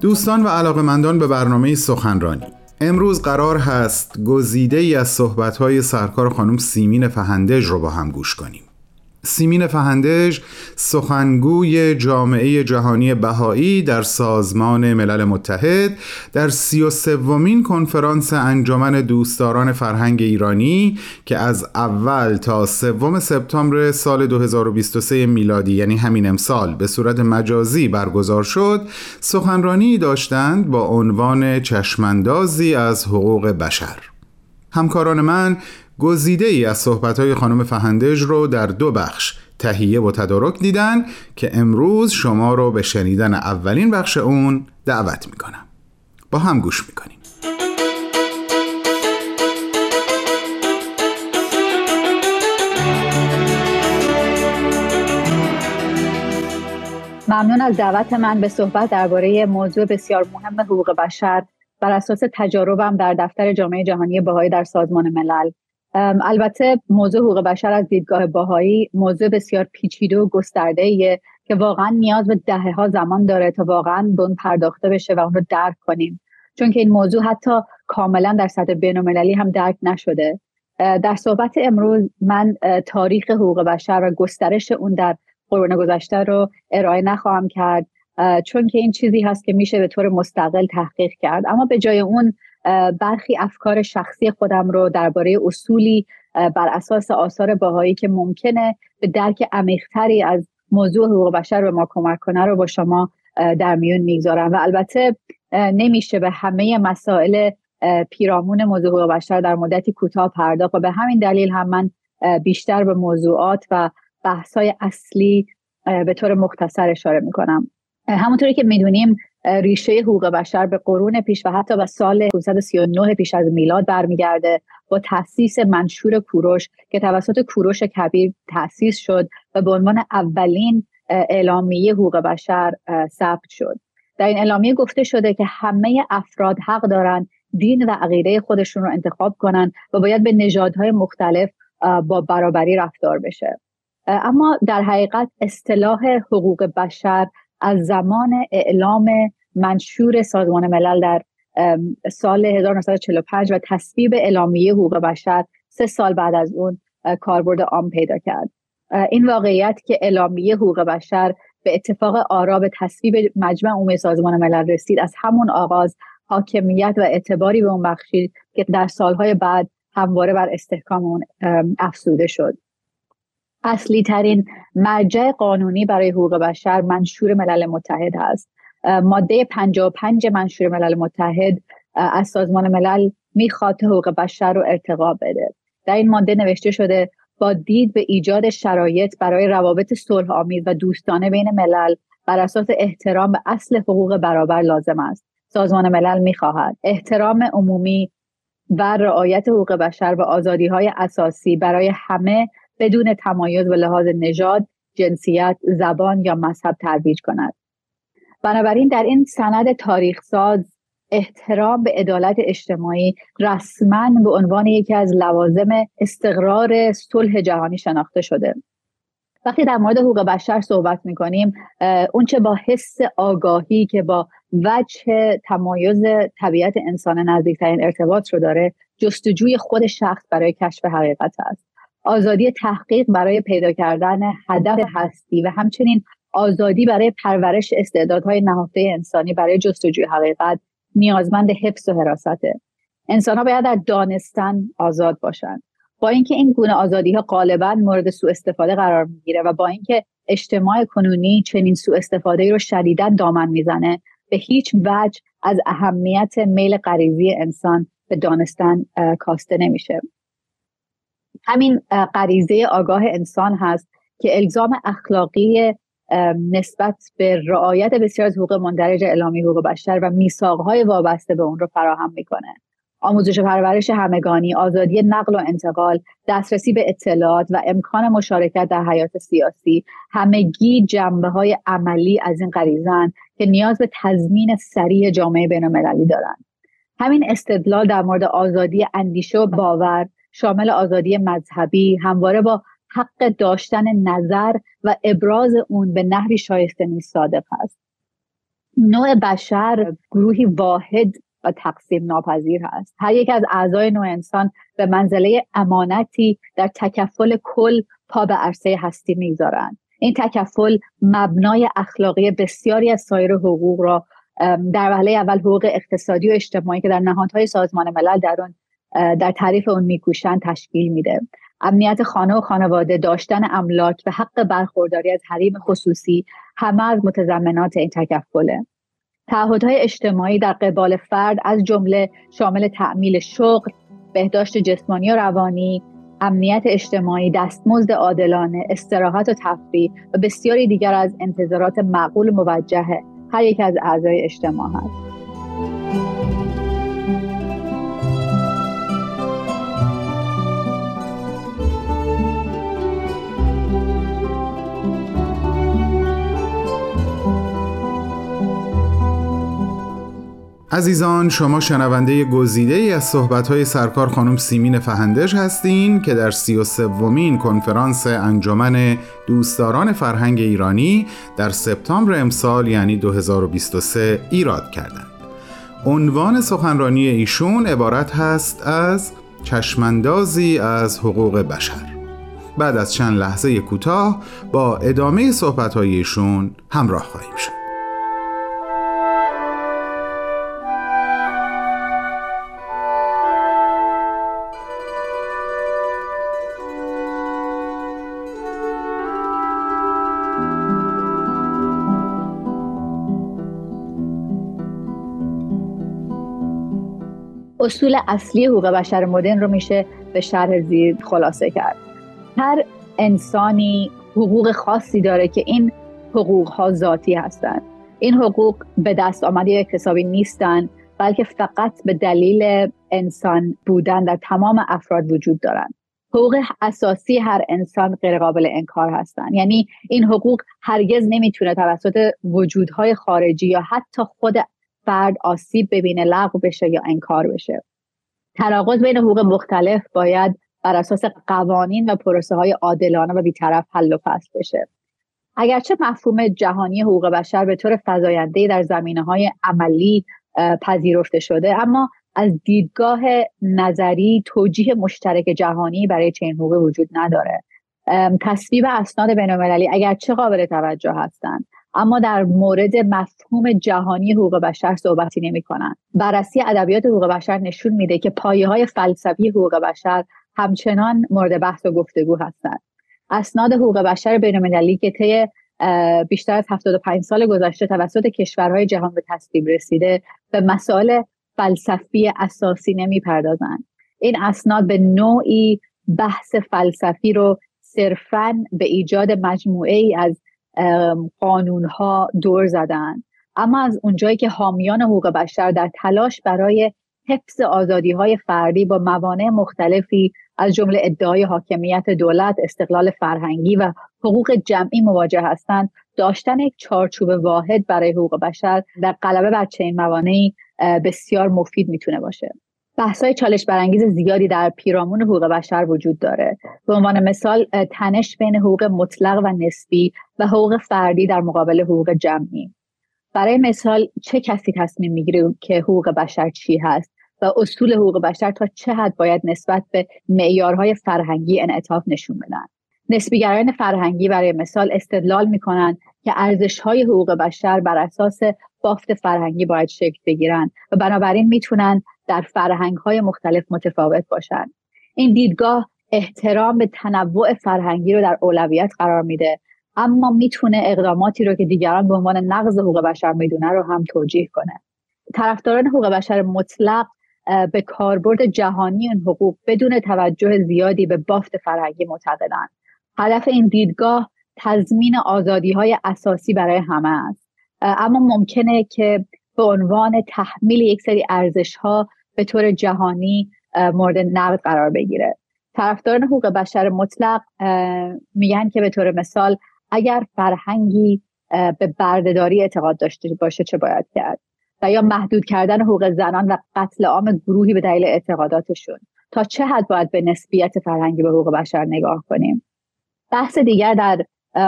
دوستان و علاقمندان به برنامه سخنرانی. امروز قرار هست گزیده ای از صحبتهای سرکار خانم سیمین فهندج رو با هم گوش کنیم. سیمین فهندج سخنگوی جامعه جهانی بهایی در سازمان ملل متحد در سی و سومین کنفرانس انجمن دوستداران فرهنگ ایرانی که از اول تا سوم سپتامبر سال 2023 میلادی یعنی همین امسال به صورت مجازی برگزار شد سخنرانی داشتند با عنوان چشمندازی از حقوق بشر. همکاران من گزیده ای از صحبت خانم فهندج رو در دو بخش تهیه و تدارک دیدن که امروز شما رو به شنیدن اولین بخش اون دعوت می‌کنم. با هم گوش می‌کنیم. ممنون از دعوت من به صحبت درباره موضوع بسیار مهم حقوق بشر. بر اساس تجاربم در دفتر جامعه جهانی بهایی در سازمان ملل. البته موضوع حقوق بشر از دیدگاه باهایی موضوع بسیار پیچیده و گسترده ایه که واقعا نیاز به دهه ها زمان داره تا واقعا به اون پرداخته بشه و اون رو درک کنیم. چون که این موضوع حتی کاملا در سطح بین هم درک نشده. در صحبت امروز من تاریخ حقوق بشر و گسترش اون در قرون گذشته رو ارائه نخواهم کرد. چون که این چیزی هست که میشه به طور مستقل تحقیق کرد. اما به جای اون برخی افکار شخصی خودم رو درباره اصولی بر اساس آثار باهایی که ممکنه به درک عمیقتری از موضوع حقوق بشر به ما کمک کنه رو با شما در میون می‌گذارم. و البته نمیشه به همه مسائل پیرامون موضوع حقوق بشر در مدتی کوتاه پرداخت و به همین دلیل هم من بیشتر به موضوعات و بحث‌های اصلی به طور مختصر اشاره می‌کنم. همونطوری که می‌دونیم ریشه حقوق بشر به قرون پیش و حتی به سال 539 پیش از میلاد برمیگرده با تاسیس منشور کوروش که توسط کوروش کبیر تاسیس شد و به عنوان اولین اعلامیه حقوق بشر ثبت شد. در این اعلامیه گفته شده که همه افراد حق دارند دین و عقیده خودشون رو انتخاب کنند و باید به نژادهای مختلف با برابری رفتار بشه. اما در حقیقت اصطلاح حقوق بشر از زمان اعلام منشور سازمان ملل در سال 1945 و تصویب اعلامیه حقوق بشر سه سال بعد از اون کاربرد عام پیدا کرد. این واقعیت که اعلامیه حقوق بشر به اتفاق آرا به تصویب مجمع عمومی سازمان ملل رسید از همون آغاز حاکمیت و اعتباری به اون بخشید که در سالهای بعد همواره بر استحکام اون افسوده شد. اصلی ترین مرجع قانونی برای حقوق بشر منشور ملل متحد است ماده 55 منشور ملل متحد از سازمان ملل می‌خواد حقوق بشر رو ارتقا بده. در این ماده نوشته شده با دید به ایجاد شرایط برای روابط صلح آمیز و دوستانه بین ملل بر اساس احترام به اصل حقوق برابر لازم است. سازمان ملل می‌خواهد احترام عمومی و رعایت حقوق بشر و آزادی های اساسی برای همه بدون تمایز به لحاظ نژاد جنسیت زبان یا مذهب ترویج کند. بنابراین در این سند تاریخ ساز احترام به عدالت اجتماعی رسما به عنوان یکی از لوازم استقرار صلح جهانی شناخته شده. وقتی در مورد حقوق بشر صحبت می‌کنیم اونچه با حس آگاهی که با وجه تمایز طبیعت انسان نزدیکترین ارتباط رو داره جستجوی خود شخص برای کشف حقیقت است. آزادی تحقیق برای پیدا کردن هدف هستی و همچنین آزادی برای پرورش استعدادهای نهفته انسانی برای جستجوی حقیقت نیازمند حفظ و حراسته انسان ها باید در دانستن آزاد باشند. با اینکه این گونه آزادی ها غالبا مورد سوء استفاده قرار می‌گیره و با اینکه اجتماع کنونی چنین سوء استفاده رو شدیدا دامن می‌زنه به هیچ وجه از اهمیت میل غریزی انسان به دانستن کاسته نمیشه. همین غریزه آگاه انسان هست که الزام اخلاقی نسبت به رعایت بسیار از حقوق مندرج اعلامی حقوق بشر و میثاقهای وابسته به اون رو فراهم می‌کنه. آموزش و پرورش همگانی آزادی نقل و انتقال دسترسی به اطلاعات و امکان مشارکت در حیات سیاسی همگی جنبه های عملی از این غریزن که نیاز به تضمین سریع جامعه بین المللی دارند. همین استدلال در مورد آزادی اندیشه و باور شامل آزادی مذهبی همواره با حق داشتن نظر و ابراز اون به نحوی شایسته نیست صادق است. نوع بشر گروهی واحد و تقسیم ناپذیر هست هر یک از اعضای نوع انسان به منزله امانتی در تکفل کل پا به عرصه هستی می‌گذارند. این تکفل مبنای اخلاقی بسیاری از سایر حقوق را در وهله اول حقوق اقتصادی و اجتماعی که در نهادهای سازمان ملل در اون در تعریف اون میکوشند تشکیل میده. امنیت خانه و خانواده داشتن املاک و حق برخورداری از حریم خصوصی همه از متضمنات این تکفله. تعهدهای اجتماعی در قبال فرد از جمله شامل تعمیل شغل بهداشت جسمانی و روانی امنیت اجتماعی دستمزد عادلانه استراحت و تفریح و بسیاری دیگر از انتظارات معقول موجه هر یک از اعضای اجتماع هست. عزیزان شما شنونده گزیده ای از صحبت‌های سرکار خانم سیمین فهندش هستین که در سی و سومین کنفرانس انجمن دوستداران فرهنگ ایرانی در سپتامبر امسال یعنی 2023 ایراد کردند. عنوان سخنرانی ایشون عبارت هست از چشمندازی از حقوق بشر. بعد از چند لحظه کوتاه با ادامه صحبت‌های ایشون همراه خواهیم شد. اصول اصلی حقوق بشر مدرن رو میشه به شرح زیر خلاصه کرد. هر انسانی حقوق خاصی داره که این حقوق ها ذاتی هستند این حقوق به دست آمده اکتسابی نیستند بلکه فقط به دلیل انسان بودن در تمام افراد وجود دارند حقوق اساسی هر انسان غیر قابل انکار هستند یعنی این حقوق هرگز نمی‌تونه توسط وجودهای خارجی یا حتی خود فرد آسیب ببینه لغو بشه یا انکار بشه. تناقض بین حقوق مختلف باید بر اساس قوانین و پروسه های عادلانه و بیطرف حل و فصل بشه. اگرچه مفهوم جهانی حقوق بشر به طور فزاینده در زمینه های عملی پذیرفته شده اما از دیدگاه نظری توجیه مشترک جهانی برای چنین حقوق وجود نداره. تصویب اسناد بینالمللی اگرچه قابل توجه هستند اما در مورد مفهوم جهانی حقوق بشر صحبتی نمی کنند. بررسی ادبیات حقوق بشر نشون میده که پایه های فلسفی حقوق بشر همچنان مورد بحث و گفتگو هستند. اسناد حقوق بشر بینالمللی که طی بیشتر از 75 سال گذشته توسط کشورهای جهان به تصویب رسیده به مسائل فلسفی اساسی نمی‌پردازند این اسناد به نوعی بحث فلسفی رو صرفا به ایجاد مجموعه ای از قانون ها دور زدن اما از اونجایی که حامیان حقوق بشر در تلاش برای حفظ آزادی های فردی با موانع مختلفی از جمله ادعای حاکمیت دولت، استقلال فرهنگی و حقوق جمعی مواجه هستند، داشتن یک چارچوب واحد برای حقوق بشر در غلبه بر چنین موانعی بسیار مفید می‌تونه باشه. های چالش برانگیز زیادی در پیرامون حقوق بشر وجود داره. به عنوان مثال تنش بین حقوق مطلق و نسبی و حقوق فردی در مقابل حقوق جمعی. برای مثال چه کسی تصمیم می‌گیره که حقوق بشر چی هست و اصول حقوق بشر تا چه حد باید نسبت به معیارهای فرهنگی انعطاف نشون بدن؟ نسبیگرایان فرهنگی برای مثال استدلال می‌کنن که ارزش های حقوق بشر بر اساس بافت فرهنگی باید شکل بگیرن و بنابراین می‌تونن در فرهنگ های مختلف متفاوت باشند این دیدگاه احترام به تنوع فرهنگی رو در اولویت قرار میده اما می‌تونه اقداماتی رو که دیگران به عنوان نقض حقوق بشر می‌دونه رو هم توجیه کنه. طرفداران حقوق بشر مطلق به کاربرد جهانی این حقوق بدون توجه زیادی به بافت فرهنگی معتقدند. هدف این دیدگاه تضمین آزادی های اساسی برای همه است. اما ممکنه که به عنوان تحمیل یک سری ارزش ها به طور جهانی مورد نقد قرار بگیره. طرفداران حقوق بشر مطلق میگن که به طور مثال اگر فرهنگی به بردهداری اعتقاد داشته باشه چه باید کرد؟ و یا محدود کردن حقوق زنان و قتل عام گروهی به دلیل اعتقاداتشون. تا چه حد باید به نسبیت فرهنگی به حقوق بشر نگاه کنیم؟ بحث دیگر در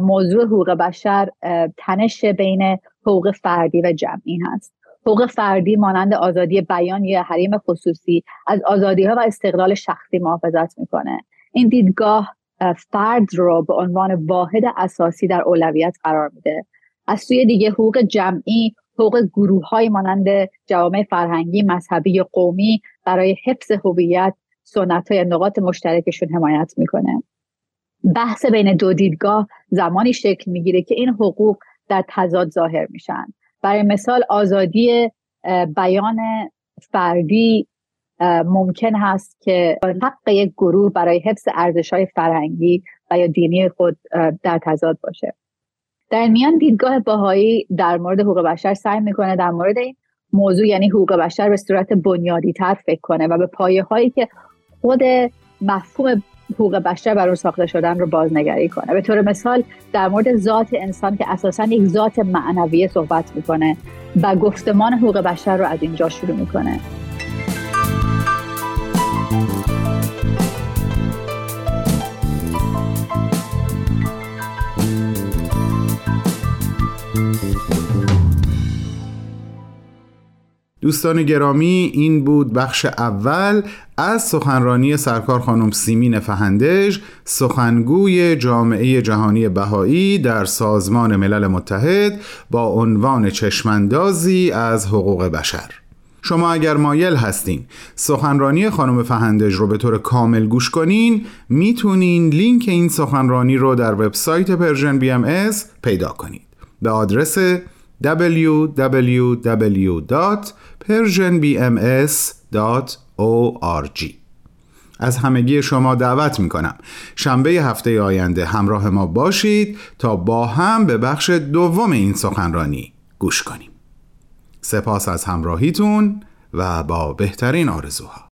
موضوع حقوق بشر تنش بین حقوق فردی و جمعی هست. حقوق فردی مانند آزادی بیان یا حریم خصوصی از آزادی ها و استقلال شخصی محافظت می‌کنه. این دیدگاه فرد رو به عنوان واحد اساسی در اولویت قرار میده. از سوی دیگه حقوق جمعی حقوق گروه های مانند جوامع فرهنگی مذهبی یا قومی برای حفظ هویت سنت های نقاط مشترکشون حمایت می‌کنه. بحث بین دو دیدگاه زمانی شکل می‌گیره که این حقوق در تضاد ظاهر میشن. برای مثال آزادی بیان فردی ممکن هست که حق یک گروه برای حفظ ارزش های فرهنگی و یا دینی خود در تضاد باشه. در میان دیدگاه باهایی در مورد حقوق بشر سعی می‌کنه در مورد این موضوع یعنی حقوق بشر به صورت بنیادی تر فکر کنه و به پایه هایی که خود مفهوم حقوق بشر بر اون ساخته شدن رو بازنگری کنه. به طور مثال در مورد ذات انسان که اساسا یک ذات معنویه صحبت می‌کنه و گفتمان حقوق بشر رو از اینجا شروع می‌کنه. دوستان گرامی این بود بخش اول از سخنرانی سرکار خانم سیمین فهندژ سخنگوی جامعه جهانی بهایی در سازمان ملل متحد با عنوان چشم‌اندازی از حقوق بشر. شما اگر مایل هستین سخنرانی خانم فهندژ رو به طور کامل گوش کنین می‌تونین لینک این سخنرانی رو در وبسایت Persian BMS پیدا کنید. به آدرس www.persianbms.org از همگی شما دعوت می کنم شنبه هفته آینده همراه ما باشید تا با هم به بخش دوم این سخنرانی گوش کنیم. سپاس از همراهیتون و با بهترین آرزوها.